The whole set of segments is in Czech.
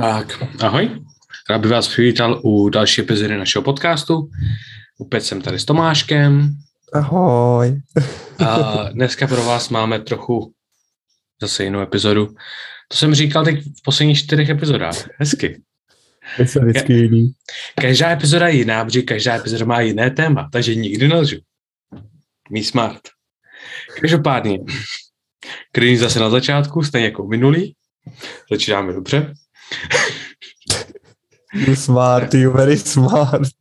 Tak, ahoj. Rád bych vás přivítal u další epizody našeho podcastu. Opět jsem tady s Tomáškem. Ahoj. A dneska pro vás máme trochu zase jinou epizodu. To jsem říkal teď v posledních čtyřech epizodách. Hezky. Je se vždycky jiný. Každá epizoda je jiná, protože každá epizoda má jiné téma, takže nikdy nelžu. Mí smart. Každopádně, když zase na začátku, stejně jako minulý, začínáme dobře. You smart, you very smart.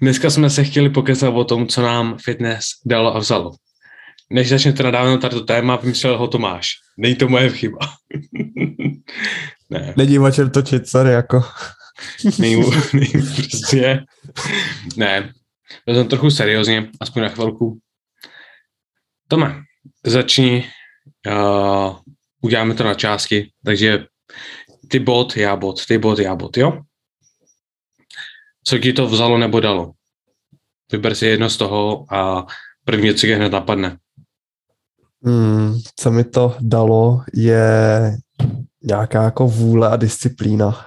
Dneska jsme se chtěli pokecat o tom, co nám fitness dalo a vzalo. Než začnete nadávat na tato téma, vymyslel ho Tomáš. Není to moje chyba. ne. Není o čem točit, sorry, jako. Není, není prostě. Ne. Vezmeme trochu seriózně, aspoň na chvilku. Tome, začni. Uh, uděláme to na částky, takže ty bod, já bod, ty bod, já bod, jo? Co ti to vzalo nebo dalo? Vyber si jedno z toho a první, co tě hned napadne. Hmm, co mi to dalo, je nějaká jako vůle a disciplína.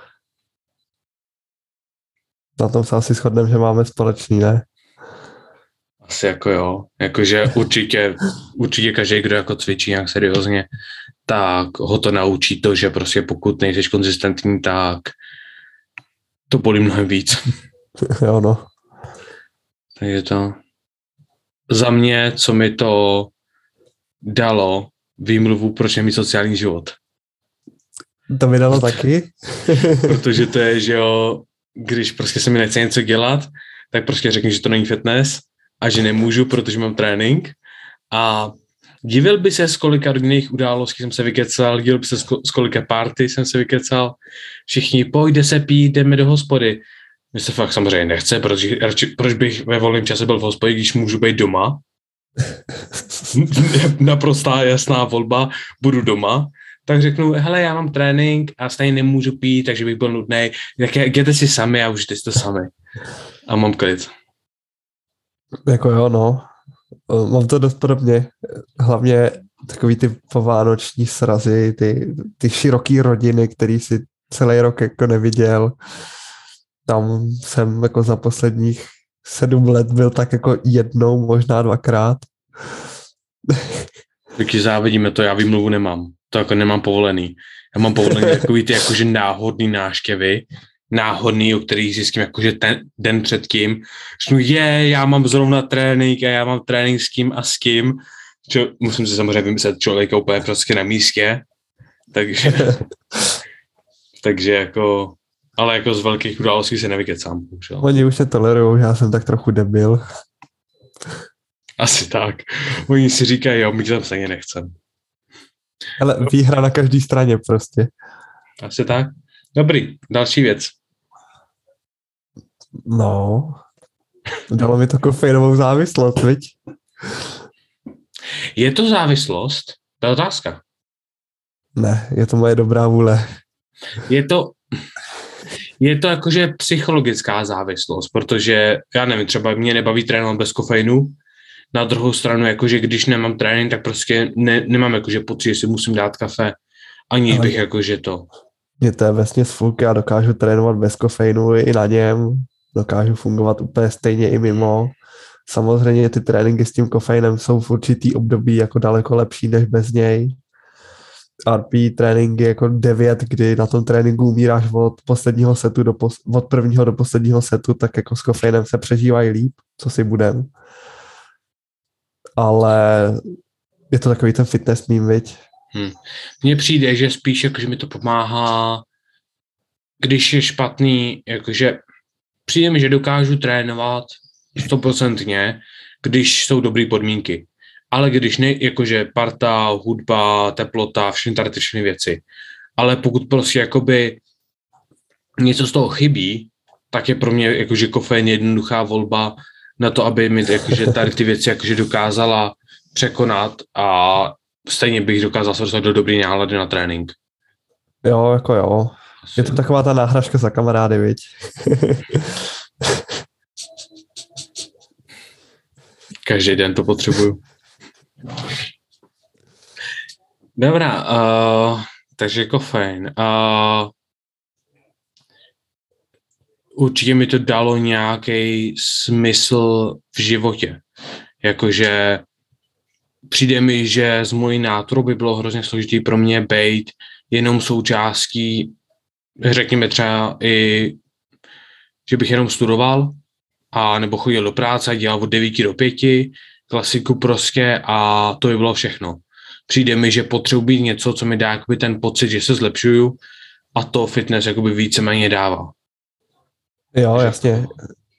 Na tom se asi shodneme, že máme společný, ne? Asi jako jo. Jakože určitě, určitě každý, kdo jako cvičí nějak seriózně, tak ho to naučí to, že prostě pokud nejseš konzistentní, tak to bolí mnohem víc. jo, no. Takže to za mě, co mi to dalo výmluvu, proč nemít sociální život. To mi dalo taky. Protože to je, že jo, když prostě se mi nechce něco dělat, tak prostě řeknu, že to není fitness a že nemůžu, protože mám trénink a divil by se, z kolika rodinných událostí jsem se vykecal, divil by se, z kolika party jsem se vykecal, všichni, pojďte se pít, jdeme do hospody. Mně se fakt samozřejmě nechce, proč, proč bych ve volném čase byl v hospodě, když můžu být doma. Naprostá jasná volba, budu doma. Tak řeknu, hele, já mám trénink a stejně nemůžu pít, takže bych byl nudný. Tak jděte si sami a užijte si to sami. A mám klid. Jako jo, no. Mám to dost podobně. Hlavně takový ty povánoční srazy, ty, ty široký rodiny, který si celý rok jako neviděl. Tam jsem jako za posledních sedm let byl tak jako jednou, možná dvakrát. Taky závidíme to, já výmluvu nemám. To jako nemám povolený. Já mám povolený takový ty jakože náhodný náštěvy, náhodný, o kterých zjistím jakože ten den předtím. Řeknu, je, já mám zrovna trénink a já mám trénink s kým a s kým. Čo, musím si samozřejmě vymyslet člověka úplně prostě na místě. Takže, takže jako, ale jako z velkých událostí se nevykecám. Bohužel. Oni už se tolerují, já jsem tak trochu debil. Asi tak. Oni si říkají, jo, my tam stejně nechcem. Ale výhra na každé straně prostě. Asi tak. Dobrý, další věc. No, dalo mi to kofeinovou závislost, viď? Je to závislost? To je otázka. Ne, je to moje dobrá vůle. Je to, je to jakože psychologická závislost, protože já nevím, třeba mě nebaví trénovat bez kofeinu, na druhou stranu, jakože když nemám trénink, tak prostě ne, nemám jakože pocit, že si musím dát kafe, aniž bych jakože to. Mě to je vesně fuk, já dokážu trénovat bez kofeinu i na něm, dokážu fungovat úplně stejně i mimo. Samozřejmě ty tréninky s tím kofeinem jsou v určitý období jako daleko lepší než bez něj. RP tréninky jako 9, kdy na tom tréninku umíráš od posledního setu do pos- od prvního do posledního setu, tak jako s kofeinem se přežívají líp, co si budem. Ale je to takový ten fitness mím, viď? Hmm. Mně přijde, že spíš jako, že mi to pomáhá, když je špatný, jakože přijde mi, že dokážu trénovat stoprocentně, když jsou dobré podmínky. Ale když ne, jakože parta, hudba, teplota, všechny tady ty všechny věci. Ale pokud prostě jakoby něco z toho chybí, tak je pro mě jakože kofein jednoduchá volba na to, aby mi jakože tady ty věci jakože dokázala překonat a stejně bych dokázal se dostat do dobrý nálady na trénink. Jo, jako jo. Je to taková ta náhražka za kamarády, viď? Každý den to potřebuju. Dobrá, uh, takže kofein. A určitě mi to dalo nějaký smysl v životě. Jakože přijde mi, že z mojí nátoru by bylo hrozně složitý pro mě být jenom součástí, řekněme třeba i, že bych jenom studoval, a nebo chodil do práce a dělal od 9 do 5, klasiku prostě a to by bylo všechno. Přijde mi, že potřebuji být něco, co mi dá jakoby ten pocit, že se zlepšuju a to fitness jakoby víceméně dává. Jo, jasně.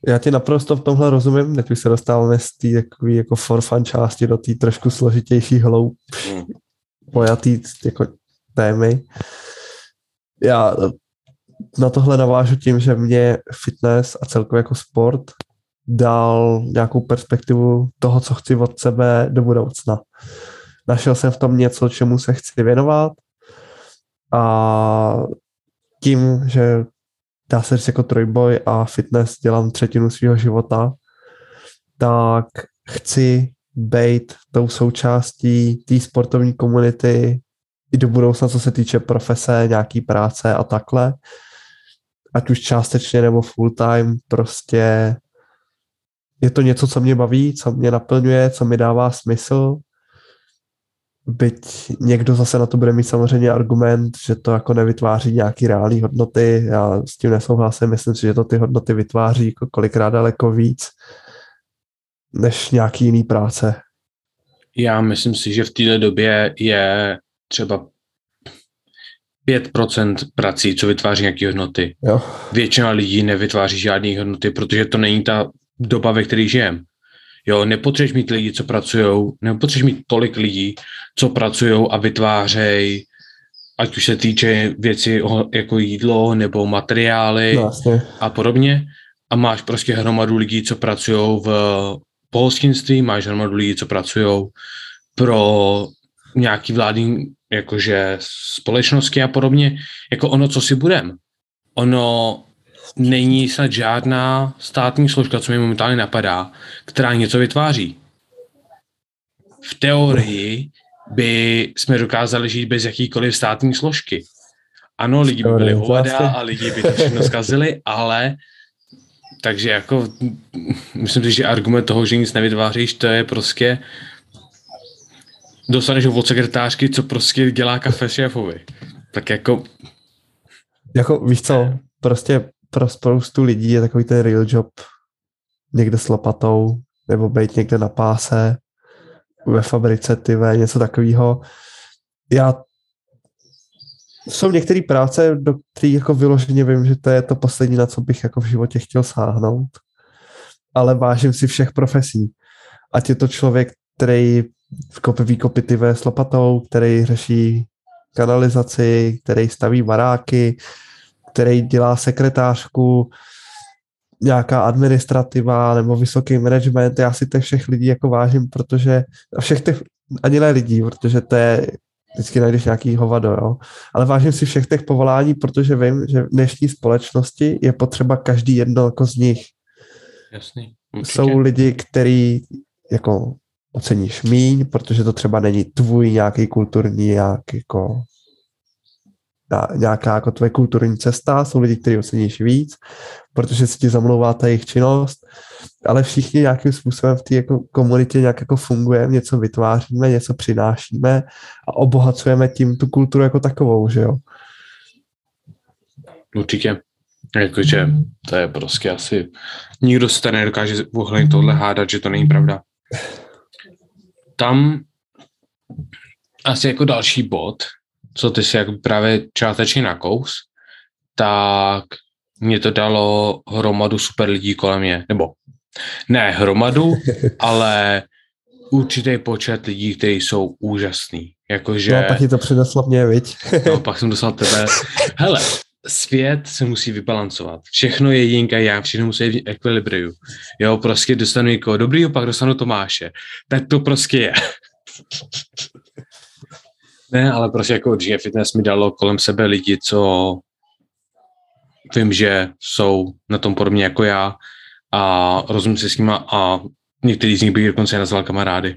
Já ti naprosto v tomhle rozumím, teď se dostáváme z té jako for fun části do té trošku složitější hloub, hmm. pojatý jako témy. Já na tohle navážu tím, že mě fitness a celkově jako sport dal nějakou perspektivu toho, co chci od sebe do budoucna. Našel jsem v tom něco, čemu se chci věnovat a tím, že dá se říct jako trojboj a fitness dělám třetinu svého života, tak chci být tou součástí té sportovní komunity i do budoucna, co se týče profese, nějaký práce a takhle. Ať už částečně nebo full time, prostě je to něco, co mě baví, co mě naplňuje, co mi dává smysl. Byť někdo zase na to bude mít samozřejmě argument, že to jako nevytváří nějaký reální hodnoty. Já s tím nesouhlasím, myslím si, že to ty hodnoty vytváří jako kolikrát daleko víc než nějaký jiný práce. Já myslím si, že v této době je třeba 5% prací, co vytváří nějaké hodnoty. Jo. Většina lidí nevytváří žádné hodnoty, protože to není ta doba, ve které žijem. Jo, nepotřebuješ mít lidi, co pracují, nepotřebuješ mít tolik lidí, co pracují a vytvářejí, ať už se týče věci jako jídlo nebo materiály no, a podobně. A máš prostě hromadu lidí, co pracují v pohostinství, máš hromadu lidí, co pracují pro nějaký vládní jakože společnosti a podobně. Jako ono, co si budem. Ono není snad žádná státní složka, co mi momentálně napadá, která něco vytváří. V teorii by jsme dokázali žít bez jakýkoliv státní složky. Ano, lidi by byli hovada a lidi by to všechno zkazili, ale takže jako myslím si, že argument toho, že nic nevytváříš, to je prostě dostaneš od sekretářky, co prostě dělá kafe šéfovi. Tak jako... Jako víš co, prostě pro spoustu lidí je takový ten real job někde s lopatou, nebo být někde na páse, ve fabrice, ty něco takového. Já jsou některé práce, do kterých jako vyloženě vím, že to je to poslední, na co bych jako v životě chtěl sáhnout. Ale vážím si všech profesí. Ať je to člověk, který kopy výkopy ty s lopatou, který řeší kanalizaci, který staví baráky, který dělá sekretářku, nějaká administrativa nebo vysoký management. Já si těch všech lidí jako vážím, protože a všech těch, ani ne lidí, protože to je vždycky najdeš nějaký hovado, jo. Ale vážím si všech těch povolání, protože vím, že v dnešní společnosti je potřeba každý jedno jako z nich. Jasný. Určitě. Jsou lidi, který jako oceníš míň, protože to třeba není tvůj nějaký kulturní jak jako nějaká jako tvoje kulturní cesta, jsou lidi, kteří oceníš víc, protože si ti zamlouvá ta jejich činnost, ale všichni nějakým způsobem v té jako komunitě nějak jako fungujeme, něco vytváříme, něco přinášíme a obohacujeme tím tu kulturu jako takovou, že jo? Určitě. Jakože to je prostě asi... Nikdo se tady nedokáže ohledně tohle hádat, že to není pravda. Tam asi jako další bod, co ty si jako právě částečně nakous, tak mě to dalo hromadu super lidí kolem mě. Nebo ne hromadu, ale určitý počet lidí, kteří jsou úžasní. Jakože... No, pak ti to přineslo mě, viď? no, pak jsem dostal tebe. Hele, svět se musí vybalancovat. Všechno je jinka já, všechno musí být ekvilibriu. Jo, prostě dostanu někoho dobrýho, pak dostanu Tomáše. Tak to prostě je. Ne, ale prostě jako určitě fitness mi dalo kolem sebe lidi, co vím, že jsou na tom podobně jako já a rozumím se s nima a některý z nich bych dokonce nazval kamarády.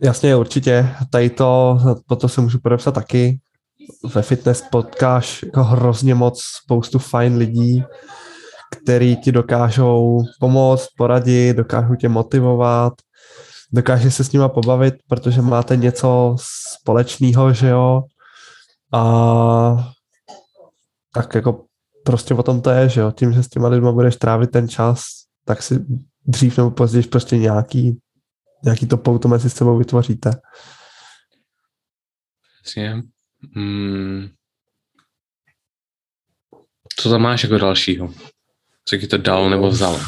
Jasně, určitě. Tady to, po to se můžu podepsat taky. Ve fitness potkáš jako hrozně moc spoustu fajn lidí, který ti dokážou pomoct, poradit, dokážou tě motivovat, dokáže se s nima pobavit, protože máte něco společného, že jo. A tak jako prostě o tom to je, že jo. Tím, že s těma lidma budeš trávit ten čas, tak si dřív nebo později prostě nějaký, nějaký to pouto mezi sebou vytvoříte. Hmm. Co tam máš jako dalšího? Co ti to dalo nebo vzalo?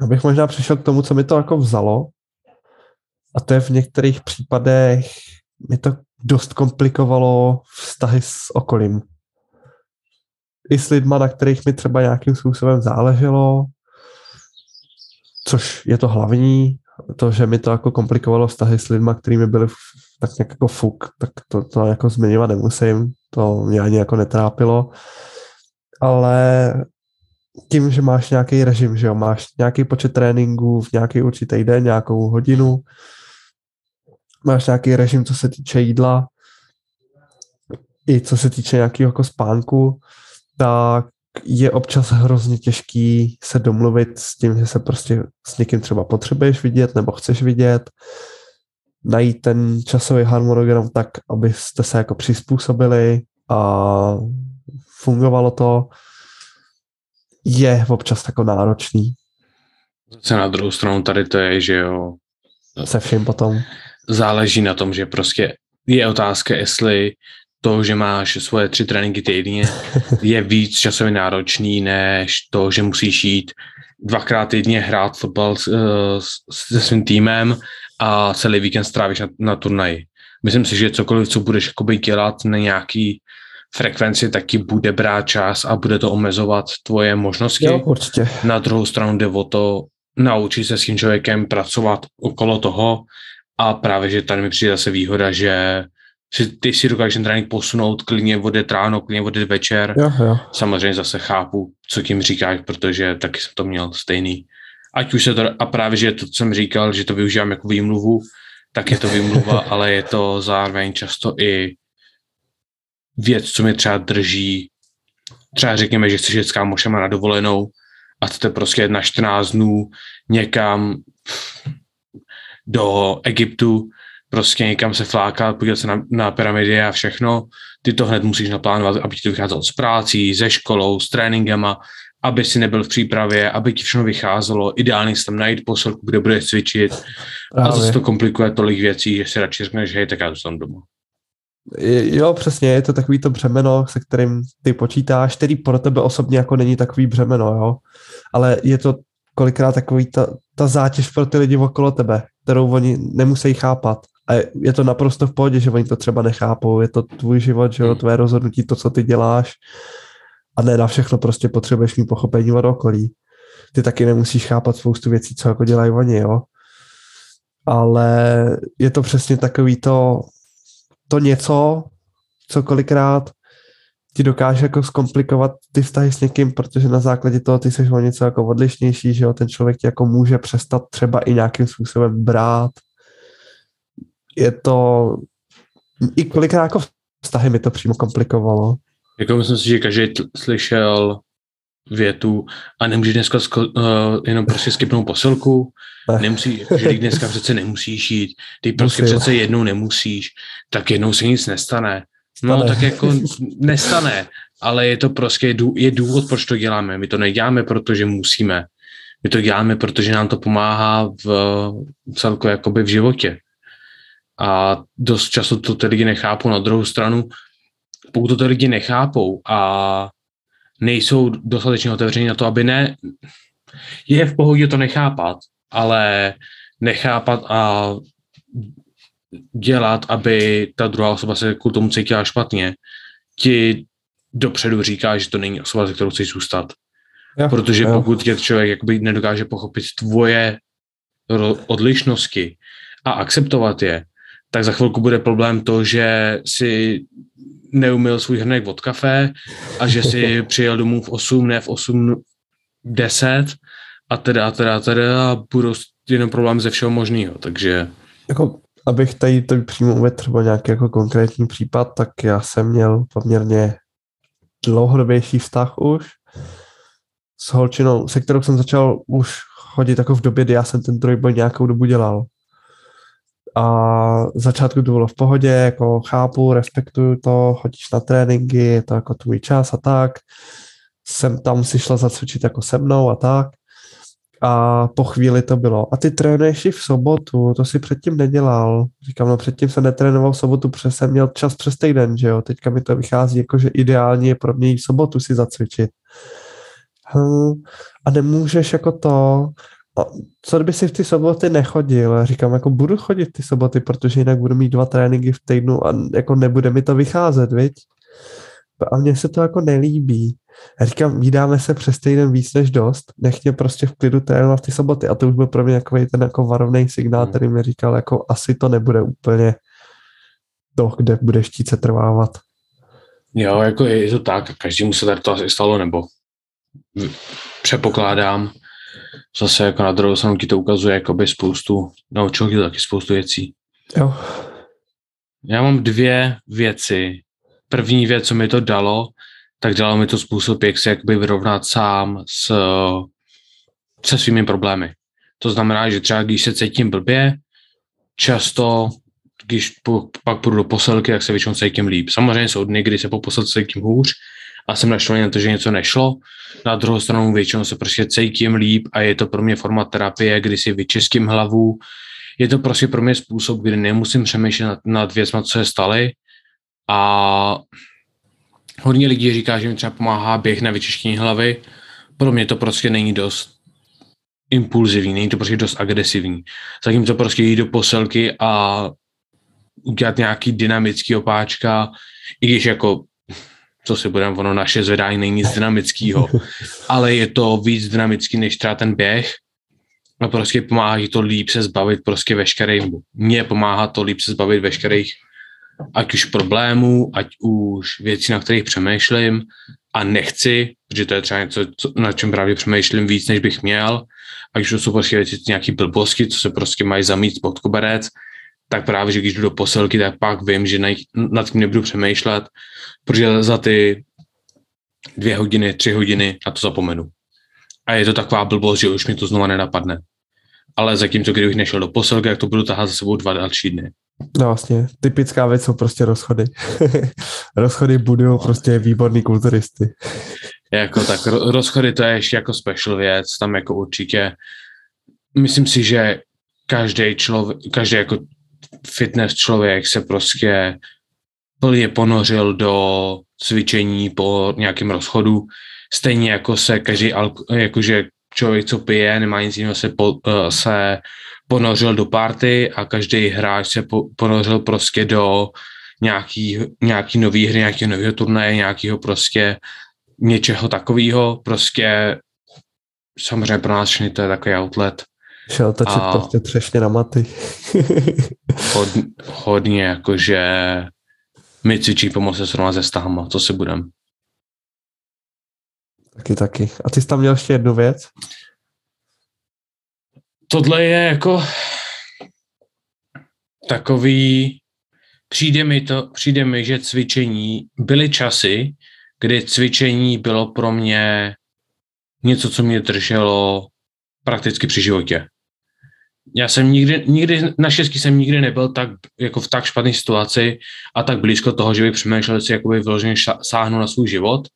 Já bych možná přišel k tomu, co mi to jako vzalo. A to je v některých případech mi to dost komplikovalo vztahy s okolím. I s lidma, na kterých mi třeba nějakým způsobem záleželo, což je to hlavní, to, že mi to jako komplikovalo vztahy s lidma, kterými byli tak nějak jako fuk, tak to, to jako zmiňovat nemusím, to mě ani jako netrápilo, ale tím, že máš nějaký režim, že jo, máš nějaký počet tréninků v nějaký určitý den, nějakou hodinu, máš nějaký režim, co se týče jídla, i co se týče nějakého jako spánku, tak je občas hrozně těžký se domluvit s tím, že se prostě s někým třeba potřebuješ vidět nebo chceš vidět, najít ten časový harmonogram tak, abyste se jako přizpůsobili a fungovalo to, je občas jako náročný. Zase na druhou stranu tady to je, že jo. Se vším potom. Záleží na tom, že prostě je otázka, jestli to, že máš svoje tři tréninky týdně, je víc časově náročný, než to, že musíš jít dvakrát týdně hrát fotbal se svým týmem a celý víkend strávíš na, na turnaji. Myslím si, že cokoliv, co budeš jakoby dělat na nějaký frekvenci, taky bude brát čas a bude to omezovat tvoje možnosti. Jo, určitě. Na druhou stranu jde o to naučit se s tím člověkem pracovat okolo toho a právě, že tady mi přijde zase výhoda, že si, ty si dokážeš ten trénink posunout klidně odjet ráno, klidně odjet večer. Jo, jo. Samozřejmě zase chápu, co tím říkáš, protože taky jsem to měl stejný. Ať už se to, a právě, že to, co jsem říkal, že to využívám jako výmluvu, tak je to výmluva, ale je to zároveň často i věc, co mě třeba drží. Třeba řekněme, že chceš jet s kámošema na dovolenou a chcete prostě na 14 dnů někam do Egyptu, prostě někam se flákat, podívat se na, na pyramidy a všechno. Ty to hned musíš naplánovat, aby ti to vycházelo s prácí, ze školou, s tréninkama, aby si nebyl v přípravě, aby ti všechno vycházelo. Ideálně si tam najít posilku, kde budeš cvičit. Právě. A zase to komplikuje tolik věcí, že si radši řekneš, hej, tak já zůstanu doma. Jo, přesně, je to takový to břemeno, se kterým ty počítáš, který pro tebe osobně jako není takový břemeno, jo. Ale je to kolikrát takový ta, ta zátěž pro ty lidi okolo tebe, kterou oni nemusí chápat. A je to naprosto v pohodě, že oni to třeba nechápou, je to tvůj život, že jo, hmm. tvé rozhodnutí, to, co ty děláš a ne na všechno prostě potřebuješ mít pochopení od okolí. Ty taky nemusíš chápat spoustu věcí, co jako dělají oni, jo. Ale je to přesně takový to, to něco, co kolikrát ti dokáže jako zkomplikovat ty vztahy s někým, protože na základě toho ty jsi o něco jako odlišnější, že jo, ten člověk ti jako může přestat třeba i nějakým způsobem brát. Je to, i kolikrát jako vztahy mi to přímo komplikovalo. Jako myslím si, že každý t- slyšel větu a nemůžeš dneska sko- uh, jenom prostě skipnout posilku, ne. nemusí, že dneska přece nemusíš jít, ty prostě Musím. přece jednou nemusíš, tak jednou se nic nestane. No Stane. tak jako nestane, ale je to prostě je důvod, proč to děláme. My to neděláme, protože musíme. My to děláme, protože nám to pomáhá v celku jakoby v životě. A dost často to ty lidi nechápou. Na druhou stranu, pokud to ty lidi nechápou a nejsou dostatečně otevření na to, aby ne, je v pohodě to nechápat, ale nechápat a dělat, aby ta druhá osoba se k tomu cítila špatně, ti dopředu říká, že to není osoba, ze kterou chceš zůstat. Jo, Protože jo. pokud tě člověk jakoby nedokáže pochopit tvoje odlišnosti a akceptovat je, tak za chvilku bude problém to, že si neumil svůj hrnek od kafe a že si přijel domů v 8, ne v 8, 10 a teda, a teda, a teda a budou jenom problém ze všeho možného, takže Jako, abych tady to přímo uvedl třeba nějaký jako konkrétní případ, tak já jsem měl poměrně dlouhodobější vztah už s holčinou, se kterou jsem začal už chodit jako v době, kdy já jsem ten trojboj nějakou dobu dělal. A začátku to bylo v pohodě, jako chápu, respektuju to, chodíš na tréninky, je to jako tvůj čas a tak. Jsem tam si šla zacvičit jako se mnou a tak. A po chvíli to bylo. A ty trénuješ i v sobotu, to si předtím nedělal. Říkám, no předtím jsem netrénoval v sobotu, protože jsem měl čas přes týden, že jo. Teďka mi to vychází jako, že ideálně je pro mě i v sobotu si zacvičit. Hm, a nemůžeš jako to, a co kdyby si v ty soboty nechodil? Říkám, jako budu chodit ty soboty, protože jinak budu mít dva tréninky v týdnu a jako nebude mi to vycházet, viď? A mně se to jako nelíbí. Já říkám, vydáme se přes týden víc než dost, nech mě prostě v klidu trénovat ty soboty. A to už byl pro mě takový ten jako varovný signál, hmm. který mi říkal, jako asi to nebude úplně to, kde budeš se trvávat. Jo, jako je to tak, každému se tady to asi stalo, nebo přepokládám. Zase jako na druhou stranu ti to ukazuje jakoby spoustu, naučil ti taky spoustu věcí. Jo. Já mám dvě věci. První věc, co mi to dalo, tak dalo mi to způsob, jak se jakoby vyrovnat sám s, se svými problémy. To znamená, že třeba když se cítím blbě, často, když po, pak půjdu do posilky, tak se většinou cítím líp. Samozřejmě jsou dny, kdy se po posilce cítím hůř a jsem naštvaný na to, že něco nešlo. Na druhou stranu většinou se prostě cítím líp a je to pro mě forma terapie, kdy si vyčistím hlavu. Je to prostě pro mě způsob, kdy nemusím přemýšlet nad, nad věcmi, co se staly a hodně lidí říká, že mi třeba pomáhá běh na vyčištění hlavy. Pro mě to prostě není dost impulzivní, není to prostě dost agresivní. to prostě jít do poselky a udělat nějaký dynamický opáčka, i když jako co si budeme, ono naše zvedání není nic dynamického, ale je to víc dynamický než třeba ten běh. A prostě pomáhá to líp se zbavit prostě veškerých, mně pomáhá to líp se zbavit veškerých ať už problémů, ať už věcí, na kterých přemýšlím. A nechci, protože to je třeba něco, co, na čem právě přemýšlím víc, než bych měl, ať už to jsou prostě věci, nějaký blbosti, co se prostě mají zamít pod koberec, tak právě, že když jdu do posilky, tak pak vím, že nad tím nebudu přemýšlet, protože za ty dvě hodiny, tři hodiny na to zapomenu. A je to taková blbost, že už mi to znova nenapadne. Ale zatímco, kdybych nešel do posilky, jak to budu tahat za sebou dva další dny. No vlastně, typická věc jsou prostě rozchody. rozchody budou prostě výborný kulturisty. jako tak rozchody to je ještě jako special věc, tam jako určitě myslím si, že každý člověk, každý jako fitness člověk se prostě plně ponořil do cvičení po nějakém rozchodu, stejně jako se každý, jakože člověk, co pije, nemá nic jiného, se, po, eh, se ponořil do party a každý hráč se po, ponořil prostě do nějaký, nějaký nový hry, nějakého nového turnaje, nějakého prostě něčeho takového, prostě samozřejmě pro nás všechny to je takový outlet. Šel točit a prostě třešně na maty. hod, hodně, jakože my cvičí pomoc se srovnat se stahama, co si budem. Taky, taky. A ty jsi tam měl ještě jednu věc? Tohle je jako takový, přijde mi to, přijde mi, že cvičení, byly časy, kdy cvičení bylo pro mě něco, co mě drželo prakticky při životě já jsem nikdy, nikdy, naštěstí jsem nikdy nebyl tak, jako v tak špatné situaci a tak blízko toho, že bych přemýšlel, si jakoby vyloženě sáhnu na svůj život,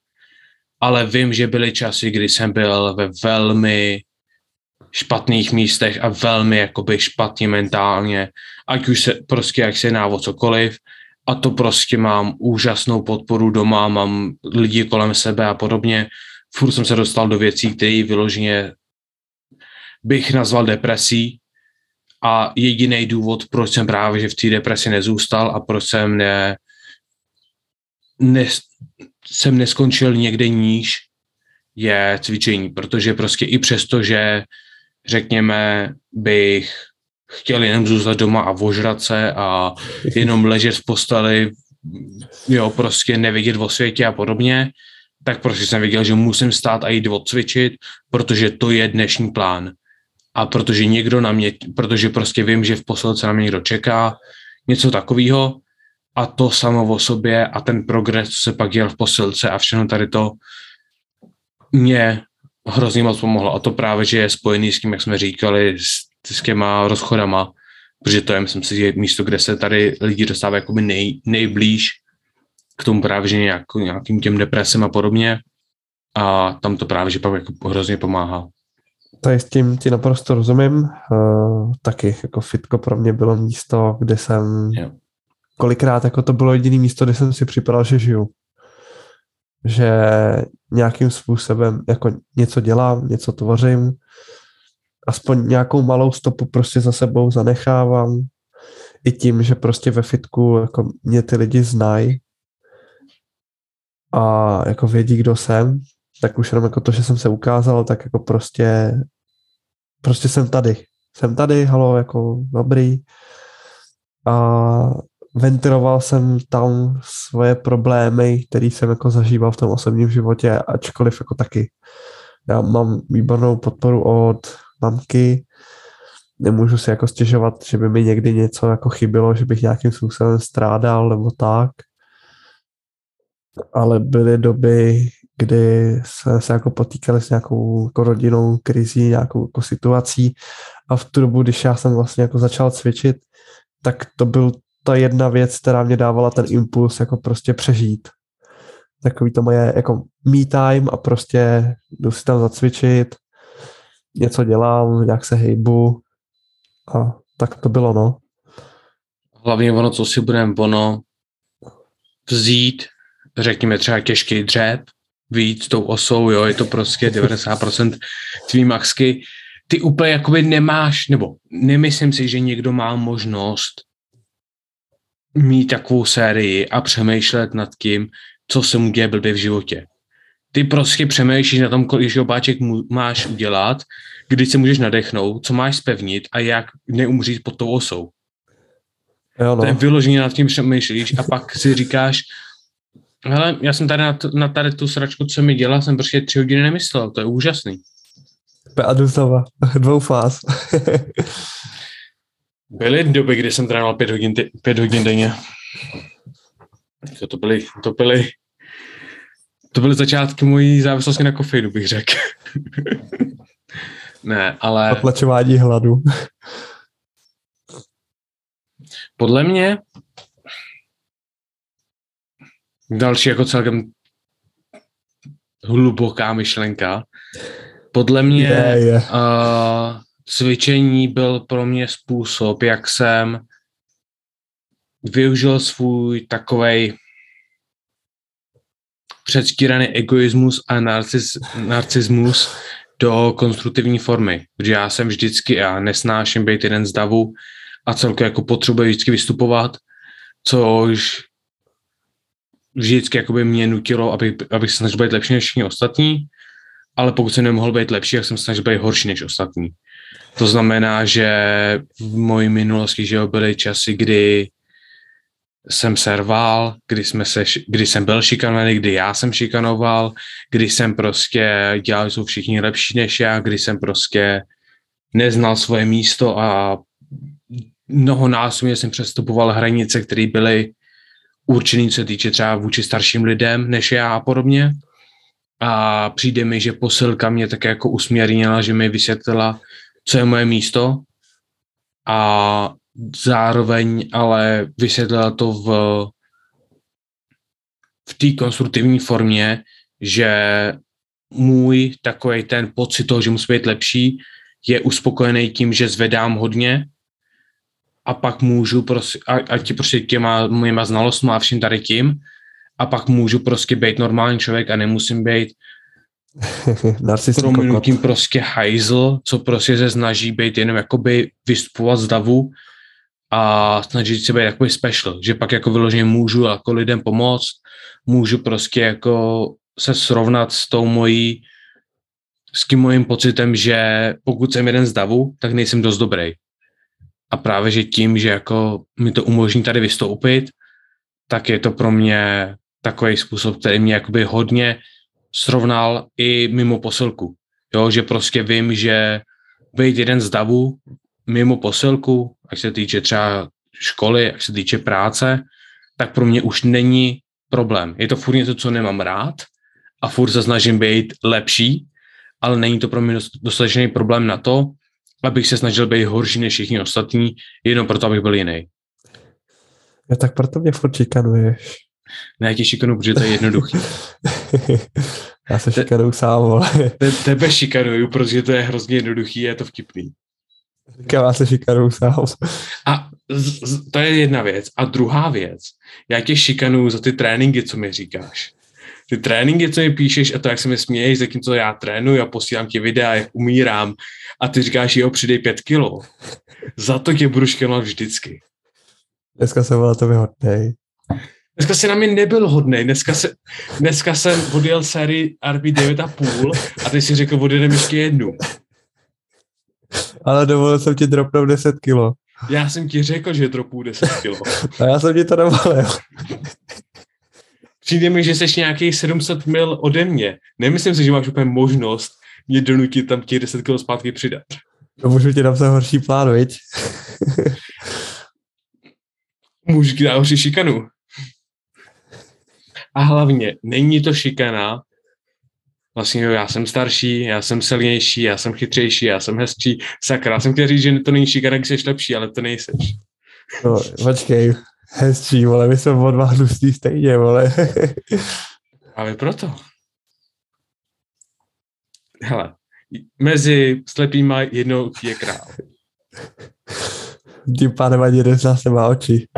ale vím, že byly časy, kdy jsem byl ve velmi špatných místech a velmi jakoby špatně mentálně, ať už se prostě, jak se návo cokoliv, a to prostě mám úžasnou podporu doma, mám lidi kolem sebe a podobně. Furt jsem se dostal do věcí, které vyloženě bych nazval depresí, a jediný důvod, proč jsem právě že v té depresi nezůstal a proč jsem ne, ne, jsem neskončil někde níž, je cvičení, protože prostě i přesto, že řekněme, bych chtěl jenom zůstat doma a vožrat se a jenom ležet v posteli, jo, prostě nevidět o světě a podobně, tak prostě jsem věděl, že musím stát a jít odcvičit, protože to je dnešní plán a protože někdo na mě, protože prostě vím, že v posilce na mě někdo čeká, něco takového a to samo o sobě a ten progres, co se pak dělal v posilce a všechno tady to mě hrozně moc pomohlo. A to právě, že je spojený s tím, jak jsme říkali, s, s těma rozchodama, protože to je, myslím si, místo, kde se tady lidi dostávají jakoby nej, nejblíž k tomu právě, že nějak, nějakým těm depresem a podobně. A tam to právě, že pak jako hrozně pomáhá. Tady s tím ti naprosto rozumím. Uh, taky jako fitko pro mě bylo místo, kde jsem jo. kolikrát jako to bylo jediné místo, kde jsem si připadal, že žiju. Že nějakým způsobem jako něco dělám, něco tvořím, aspoň nějakou malou stopu prostě za sebou zanechávám. I tím, že prostě ve fitku jako mě ty lidi znají a jako vědí, kdo jsem, tak už jenom jako to, že jsem se ukázal, tak jako prostě prostě jsem tady. Jsem tady, halo, jako dobrý. A ventiloval jsem tam svoje problémy, které jsem jako zažíval v tom osobním životě, ačkoliv jako taky. Já mám výbornou podporu od mamky, nemůžu si jako stěžovat, že by mi někdy něco jako chybilo, že bych nějakým způsobem strádal nebo tak. Ale byly doby, kdy jsme se jako potýkali s nějakou jako rodinou krizí, nějakou jako situací a v tu dobu, když já jsem vlastně jako začal cvičit, tak to byl ta jedna věc, která mě dávala ten impuls jako prostě přežít. Takový to moje jako me time a prostě jdu si tam zacvičit, něco dělám, nějak se hejbu a tak to bylo, no. Hlavně ono, co si budeme, ono vzít, řekněme třeba těžký dřep, víc tou osou, jo, je to prostě 90% tvý maxky. Ty úplně jakoby nemáš, nebo nemyslím si, že někdo má možnost mít takovou sérii a přemýšlet nad tím, co se mu děje blbě v životě. Ty prostě přemýšlíš na tom, kolik obáček máš udělat, kdy se můžeš nadechnout, co máš spevnit a jak neumřít pod tou osou. Jo, no. To je vyloženě nad tím přemýšlíš a pak si říkáš, Hele, já jsem tady na, t- na tady tu sračku, co mi dělal, jsem prostě tři hodiny nemyslel, to je úžasný. A znova, dvou fáz. Byly doby, kdy jsem trénoval pět hodin, ty, pět hodin denně. To, to byly, to byly, to byly začátky mojí závislosti na kofeinu, bych řekl. ne, ale... Potlačování hladu. Podle mě Další jako celkem hluboká myšlenka. Podle mě yeah, yeah. Uh, cvičení byl pro mě způsob, jak jsem využil svůj takovej předstíraný egoismus a narcis, narcismus do konstruktivní formy. Protože já jsem vždycky, já nesnáším být jeden z davu a celkově jako potřebuji vždycky vystupovat, což vždycky jakoby mě nutilo, aby, abych se snažil být lepší než všichni ostatní, ale pokud jsem nemohl být lepší, tak jsem se snažil být horší než ostatní. To znamená, že v mojí minulosti že byly časy, kdy jsem serval, kdy, jsme se, kdy jsem byl šikanovaný, kdy já jsem šikanoval, kdy jsem prostě dělal, jsou všichni lepší než já, kdy jsem prostě neznal svoje místo a mnohonásobně jsem přestupoval hranice, které byly určený, co se týče třeba vůči starším lidem než já a podobně. A přijde mi, že posilka mě také jako usměrnila, že mi vysvětlila, co je moje místo a zároveň ale vysvětlila to v, v té konstruktivní formě, že můj takový ten pocit toho, že musí být lepší, je uspokojený tím, že zvedám hodně a pak můžu prostě, a, a ti prostě těma mojima znalostmi a vším tady tím a pak můžu prostě být normální člověk a nemusím být proměnutím prostě hajzl, co prostě se snaží být jenom jakoby vystupovat z davu a snažit se být jakoby special, že pak jako vyloženě můžu jako lidem pomoct, můžu prostě jako se srovnat s tou mojí s tím mojím pocitem, že pokud jsem jeden z davu, tak nejsem dost dobrý a právě, že tím, že jako mi to umožní tady vystoupit, tak je to pro mě takový způsob, který mě jakoby hodně srovnal i mimo posilku. Jo, že prostě vím, že být jeden z davů mimo posilku, ať se týče třeba školy, ať se týče práce, tak pro mě už není problém. Je to furt něco, co nemám rád a furt se snažím být lepší, ale není to pro mě dostatečný problém na to, abych se snažil být horší než všichni ostatní, jenom proto, abych byl jiný. Ja, tak proto mě furt šikanuješ. Ne, tě šikanu, protože to je jednoduchý. Já se šikanuju sám, vole. Te, tebe šikanuju, protože to je hrozně jednoduchý a je to vtipný. Říkám, já se šikanuju sám. A z, z, to je jedna věc. A druhá věc, já tě šikanuju za ty tréninky, co mi říkáš. Ty tréninky, co mi píšeš a to, jak se mi směješ, zatímco já trénuju a posílám ti videa, jak umírám a ty říkáš, jo, přidej pět kilo. Za to tě budu šikanovat vždycky. Dneska jsem byl na to hodnej. Dneska si na mě nebyl hodnej. Dneska, se, dneska jsem odjel sérii RB 9,5 a ty si řekl, odjedeme ještě jednu. Ale dovolil jsem ti dropnout 10 kilo. Já jsem ti řekl, že dropu 10 kilo. A já jsem ti to dovolil. Přijde mi, že jsi nějakých 700 mil ode mě. Nemyslím si, že máš úplně možnost mě donutit tam těch 10 kilo zpátky přidat. No, můžu ti napsat horší plán, viď? Můžu ti dát horší šikanu. A hlavně, není to šikana, vlastně jo, já jsem starší, já jsem silnější, já jsem chytřejší, já jsem hezčí. Sakra, já jsem chtěl říct, že to není šikana, když jsi lepší, ale to nejseš. No, počkej, hezčí, vole, my jsme o dva hnusný stejně, vole. Ale proto. Hele, mezi slepýma jednou je král. Tím pádem ani jeden z nás nemá oči.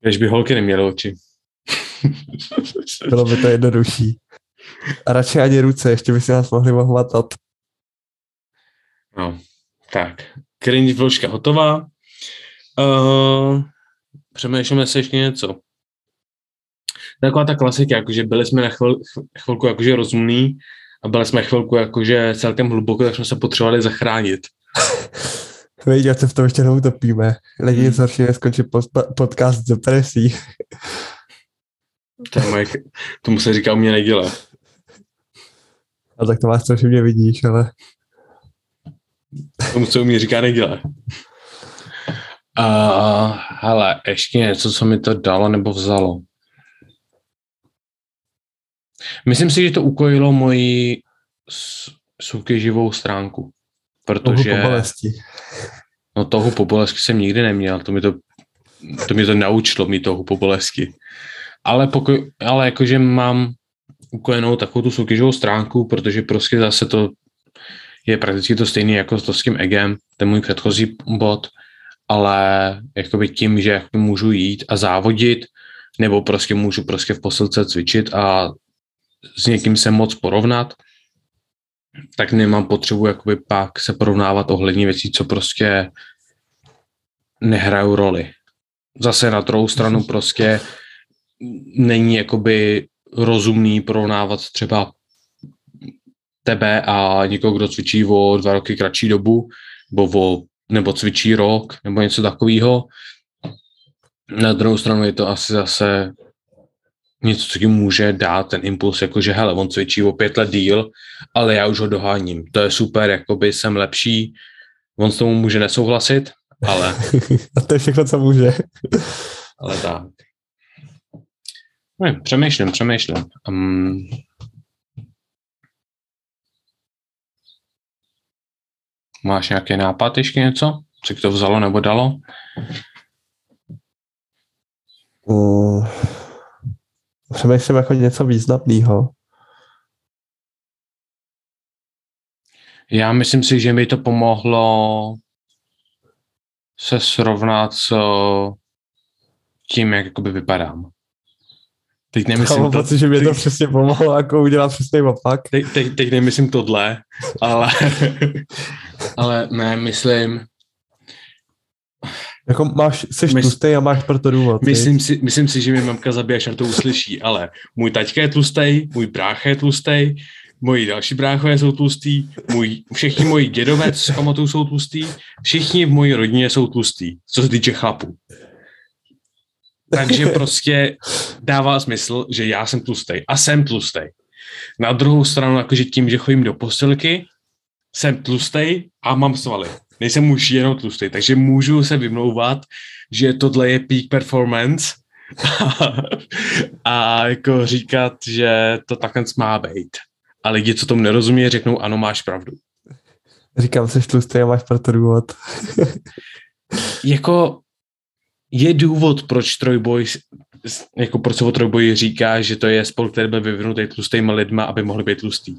Když by holky neměly oči. Bylo by to jednodušší. A radši ani ruce, ještě by si nás mohli ohmatat. No, tak. Cringe vložka hotová. Uh, přemýšlíme se ještě něco. Taková ta klasika, jakože byli jsme na chvil, chvilku jakože rozumný a byli jsme chvilku jakože celkem hluboko, tak jsme se potřebovali zachránit. Víš, se v tom ještě neutopíme. Lidi Hmm. skončí pod- podcast s depresí. To je moje, tomu se říká u mě neděle. A tak to máš strašně mě vidíš, ale Tomu se u mě říká neděle. A hele, ještě něco, co mi to dalo nebo vzalo. Myslím si, že to ukojilo moji soutěživou stránku. Protože... Protože po bolesti. no, toho po bolesti jsem nikdy neměl. To mi to, to, mě to naučilo mi toho po bolesti. Ale, poko- ale jakože mám ukojenou takovou tu soutěžovou stránku, protože prostě zase to je prakticky to stejné jako to s tím egem, ten můj předchozí bod, ale jakoby tím, že můžu jít a závodit, nebo prostě můžu prostě v posilce cvičit a s někým se moc porovnat, tak nemám potřebu jakoby pak se porovnávat ohledně věcí, co prostě nehrajou roli. Zase na druhou stranu prostě není jakoby rozumný porovnávat třeba tebe a někoho, kdo cvičí o dva roky kratší dobu, nebo, o, nebo cvičí rok, nebo něco takového. Na druhou stranu je to asi zase něco, co ti může dát ten impuls, jako že hele, on cvičí o pět let díl, ale já už ho doháním. To je super, jakoby jsem lepší. On s tomu může nesouhlasit, ale, A to je všechno, co může. ale tak. Ne, přemýšlím, přemýšlím. Um, máš nějaký nápad ještě něco? Co to vzalo nebo dalo? Mm. Přemýšlím jako něco významného. Já myslím si, že mi to pomohlo se srovnat s tím, jak jakoby vypadám. Teď Mám nemyslím, to, pocit, že mě to přesně pomohlo jako udělat přesný opak. teď, teď, teď nemyslím tohle, ale, ale ne, myslím, Jako máš, jsi Mys- tlustý a máš pro to důvod. myslím, si, myslím si, že mi mamka zabije, až to uslyší, ale můj taťka je tlustý, můj brácha je tlustý, moji další bráchové jsou tlustý, můj, všichni moji dědové s jsou tlustý, všichni v mojí rodině jsou tlustý, co se týče chlapů. Takže prostě dává smysl, že já jsem tlustý a jsem tlustý. Na druhou stranu, jakože tím, že chodím do posilky, jsem tlustej a mám svaly. Nejsem už jenom tlustej, takže můžu se vymlouvat, že tohle je peak performance a jako říkat, že to takhle má být. A lidi, co tomu nerozumí, řeknou, ano, máš pravdu. Říkám, jsi tlustý a máš pro to důvod. jako je důvod, proč trojboj, jako proč se o trojboji říká, že to je sport, který byl vyvinutý tlustýma lidma, aby mohli být tlustý.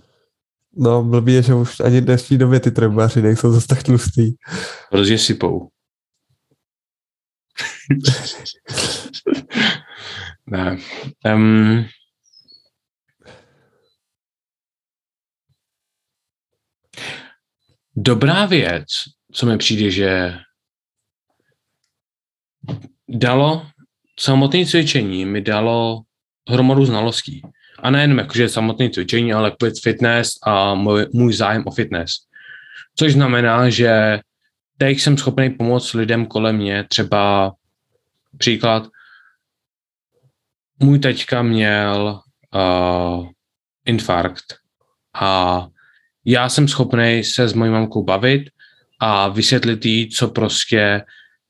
No, blbý je, že už ani v dnešní době ty trojbaři nejsou zase tak tlustý. Protože sypou. ne. Um, dobrá věc, co mi přijde, že dalo samotné cvičení, mi dalo hromadu znalostí. A nejenom jakože samotné cvičení, ale fitness a můj, můj zájem o fitness. Což znamená, že teď jsem schopný pomoct lidem kolem mě, třeba příklad, můj teďka měl uh, infarkt a já jsem schopný se s mojí mamkou bavit a vysvětlit jí, co prostě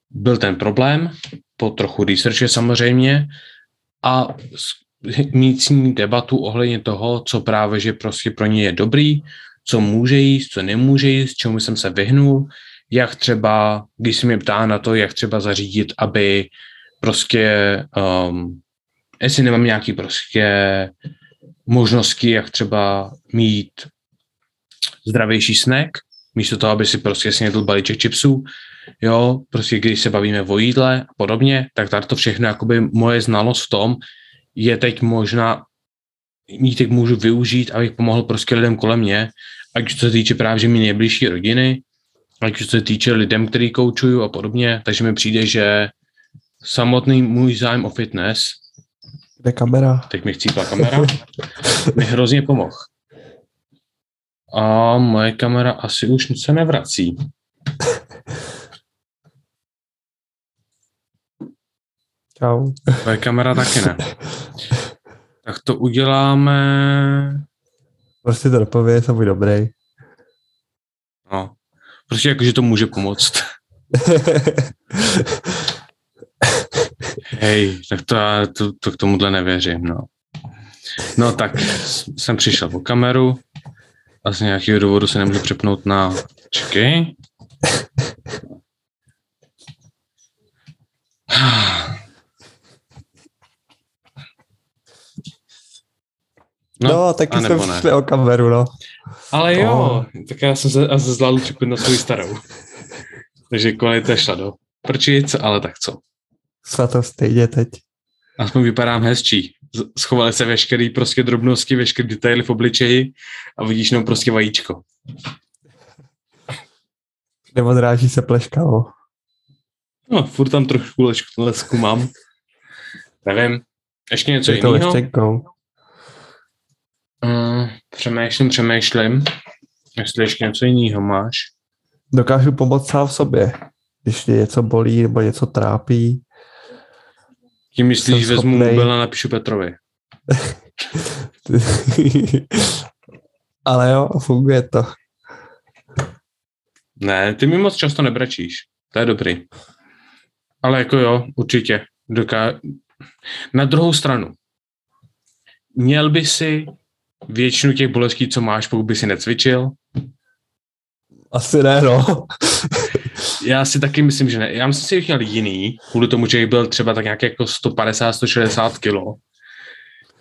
byl ten problém, po trochu researche samozřejmě, a mít s ní debatu ohledně toho, co právě, že prostě pro ně je dobrý, co může jíst, co nemůže jíst, čemu jsem se vyhnul, jak třeba, když se mě ptá na to, jak třeba zařídit, aby prostě, um, jestli nemám nějaký prostě možnosti, jak třeba mít zdravější snack, místo toho, aby si prostě snědl balíček chipsů, jo, prostě když se bavíme o jídle a podobně, tak tady to všechno, jakoby moje znalost v tom, je teď možná, ji teď můžu využít, abych pomohl prostě lidem kolem mě, ať co se týče právě že mi nejbližší rodiny, ať co se týče lidem, který koučuju a podobně, takže mi přijde, že samotný můj zájem o fitness Kde kamera? Teď mi chcípla kamera. mi hrozně pomohl. A moje kamera asi už se nevrací. Čau. Moje kamera taky ne. Tak to uděláme... Prostě to dopovědět a buď dobrý. No. Prostě jakože to může pomoct. Hej, tak to, to, to k tomuhle nevěřím, no. No tak jsem přišel po kameru a z nějakého důvodu se nemůžu přepnout na... Čekej. No, no taky jsme přišli o kameru, no. Ale jo, oh. tak já jsem se, se zvládl připojit na svou starou. Takže kvalita šla do prčic, ale tak co. to stejně teď. Aspoň vypadám hezčí. Schovali se veškeré prostě drobnosti, veškeré detaily v obličeji a vidíš jenom prostě vajíčko. Neodráží se pleška, no. No, furt tam trošku lesku mám. Nevím. Ještě něco jiného? Uh, přemýšlím, přemýšlím, jestli ještě něco jiného máš. Dokážu pomoct sám sobě, když mě něco bolí nebo něco trápí. Tím myslíš, že vezmu mobil a napíšu Petrovi. Ale jo, funguje to. Ne, ty mi moc často nebračíš. To je dobrý. Ale jako jo, určitě. Doká... Na druhou stranu, měl by si většinu těch bolestí, co máš, pokud by si necvičil? Asi ne, no. Já si taky myslím, že ne. Já myslím že měl jiný, kvůli tomu, že jich byl třeba tak nějak jako 150-160 kilo.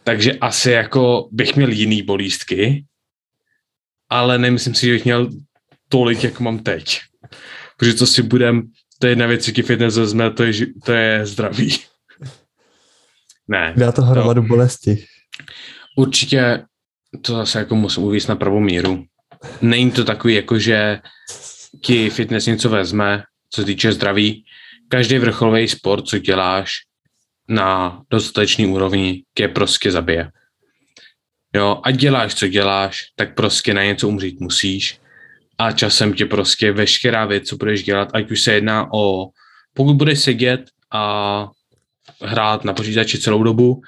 Takže asi jako bych měl jiný bolístky, ale nemyslím si, že bych měl tolik, jako mám teď. Protože co si budem, to je jedna věc, jaký fitness vezme, to je, to je zdraví. Ne. Dá to hromadu to, bolesti. Určitě to zase jako musím uvíct na pravou míru. Není to takový, jako že ti fitness něco vezme, co se týče zdraví. Každý vrcholový sport, co děláš na dostatečný úrovni, tě prostě zabije. Jo, a děláš, co děláš, tak prostě na něco umřít musíš a časem tě prostě veškerá věc, co budeš dělat, ať už se jedná o, pokud budeš sedět a hrát na počítači celou dobu,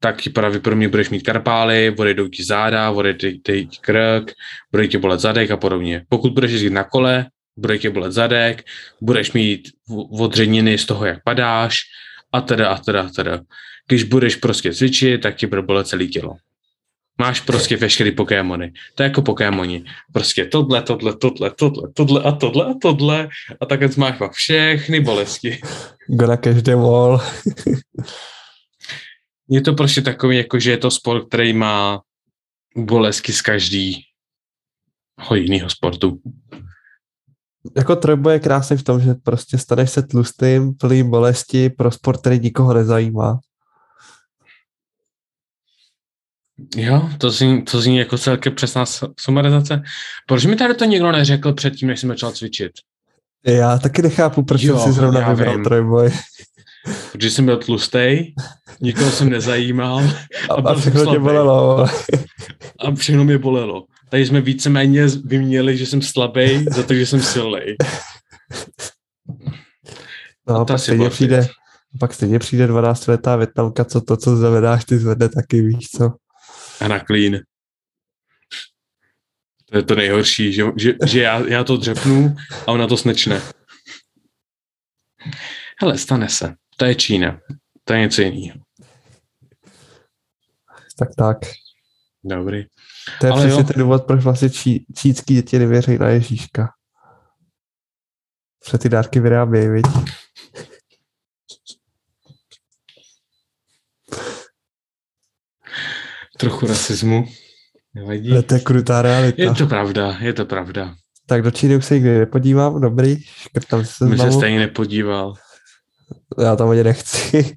tak ti pravděpodobně budeš mít karpály, odejdou ti záda, odejde ti krk, bude ti bolet zadek a podobně. Pokud budeš jezdit na kole, bude tě bolet zadek, budeš mít odředněny z toho, jak padáš a teda a teda a teda. Když budeš prostě cvičit, tak ti bude bolet celé tělo. Máš prostě veškerý Pokémony. To je jako Pokémoni. Prostě tohle, tohle, tohle, tohle, tohle a tohle a tohle a tak máš všechny bolesti. Gonna catch them all. Je to prostě takový, jako že je to sport, který má bolesti z každého jiného sportu. Jako trojboj je krásný v tom, že prostě staneš se tlustým, plný bolesti pro sport, který nikoho nezajímá. Jo, to zní, to zní jako celkem přesná sumarizace. Proč mi tady to nikdo neřekl předtím, než jsem začal cvičit? Já taky nechápu, proč jo, jsem si zrovna vybral trojboj. Protože jsem byl tlustý, nikoho jsem nezajímal. A, a, a všechno tě bolelo. A všechno mě bolelo. Tady jsme víceméně vyměnili, že jsem slabý, za to, že jsem silný. No, a pak stejně, přijde, pak stejně přijde 12 letá větnamka, co to, co zvedáš, ty zvedne taky, víš co. A na clean. To je to nejhorší, že, že, že já, já to dřepnu a ona to snečne. Hele, stane se. To je Čína. To je něco jiného. Tak tak. Dobrý. To je Ale přesně jo. ten důvod, proč vlastně čí, čínský děti nevěří na Ježíška. Protože ty dárky vyrábějí, viď? Trochu rasismu. Nevadí. Ale to je krutá realita. Je to pravda, je to pravda. Tak do Číny už se nikdy nepodívám, dobrý, škrtám se My se stejně nepodíval. Já tam ani nechci.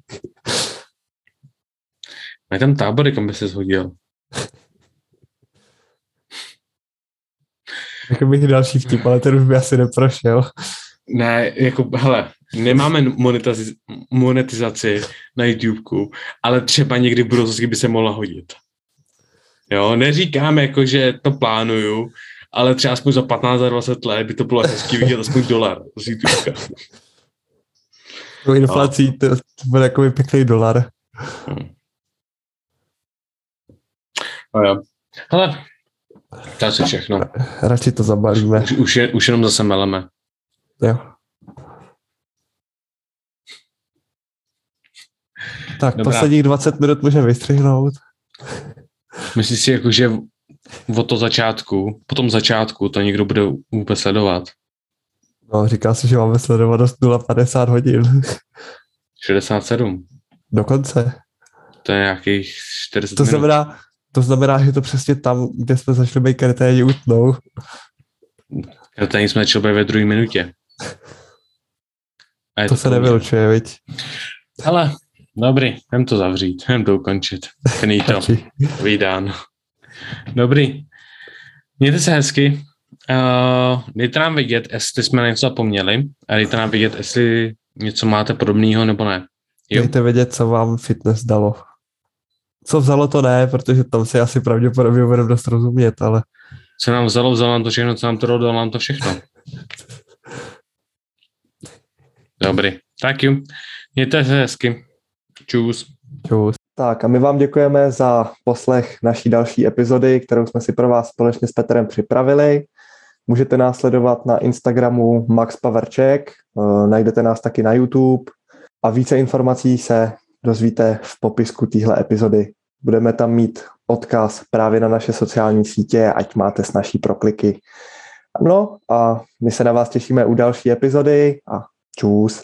Mají tam tábory, kam by se zhodil. Jako bych další vtip, ale ten už by asi neprošel. Ne, jako, hele, nemáme monetizaci, monetizaci na YouTubeku, ale třeba někdy v budoucnosti by se mohla hodit. Jo, neříkám jako, že to plánuju, ale třeba aspoň za 15 a 20 let by to bylo hezký vidět aspoň dolar z YouTubeka. Po inflací to, to bude jako pěkný dolar. Hmm. A jo. Hele, to je všechno. Radši to zabalíme. Už, už, je, už jenom zase meleme. Jo. Tak, Dobrá. posledních 20 minut můžeme vystřihnout. Myslíš si, jako, že od to začátku, po tom začátku to někdo bude vůbec sledovat? No, říká se, že máme sledovat dost 0,50 hodin. 67. Dokonce. To je nějakých 40 to minut. Znamená, to znamená, že to přesně tam, kde jsme začali být kreténi utnou. Kreténi jsme začali ve druhé minutě. A to, to se nevylučuje, viď? Ale, dobrý, jdem to zavřít, jdem to ukončit. Finito, vydán. Dobrý. Mějte se hezky. Uh, dejte nám vidět, jestli jsme na něco zapomněli a dejte nám vidět, jestli něco máte podobného nebo ne. Jo? Dejte vědět, co vám fitness dalo co vzalo, to ne, protože tam si asi pravděpodobně budeme dost rozumět, ale... Co nám vzalo, vzalo nám to všechno, co nám to dalo, nám to všechno. Dobrý, tak jo. Mějte se hezky. Čus. Čus. Tak a my vám děkujeme za poslech naší další epizody, kterou jsme si pro vás společně s Petrem připravili. Můžete nás sledovat na Instagramu Max Paverček, eh, najdete nás taky na YouTube a více informací se dozvíte v popisku téhle epizody. Budeme tam mít odkaz právě na naše sociální sítě, ať máte snažší prokliky. No a my se na vás těšíme u další epizody a čus.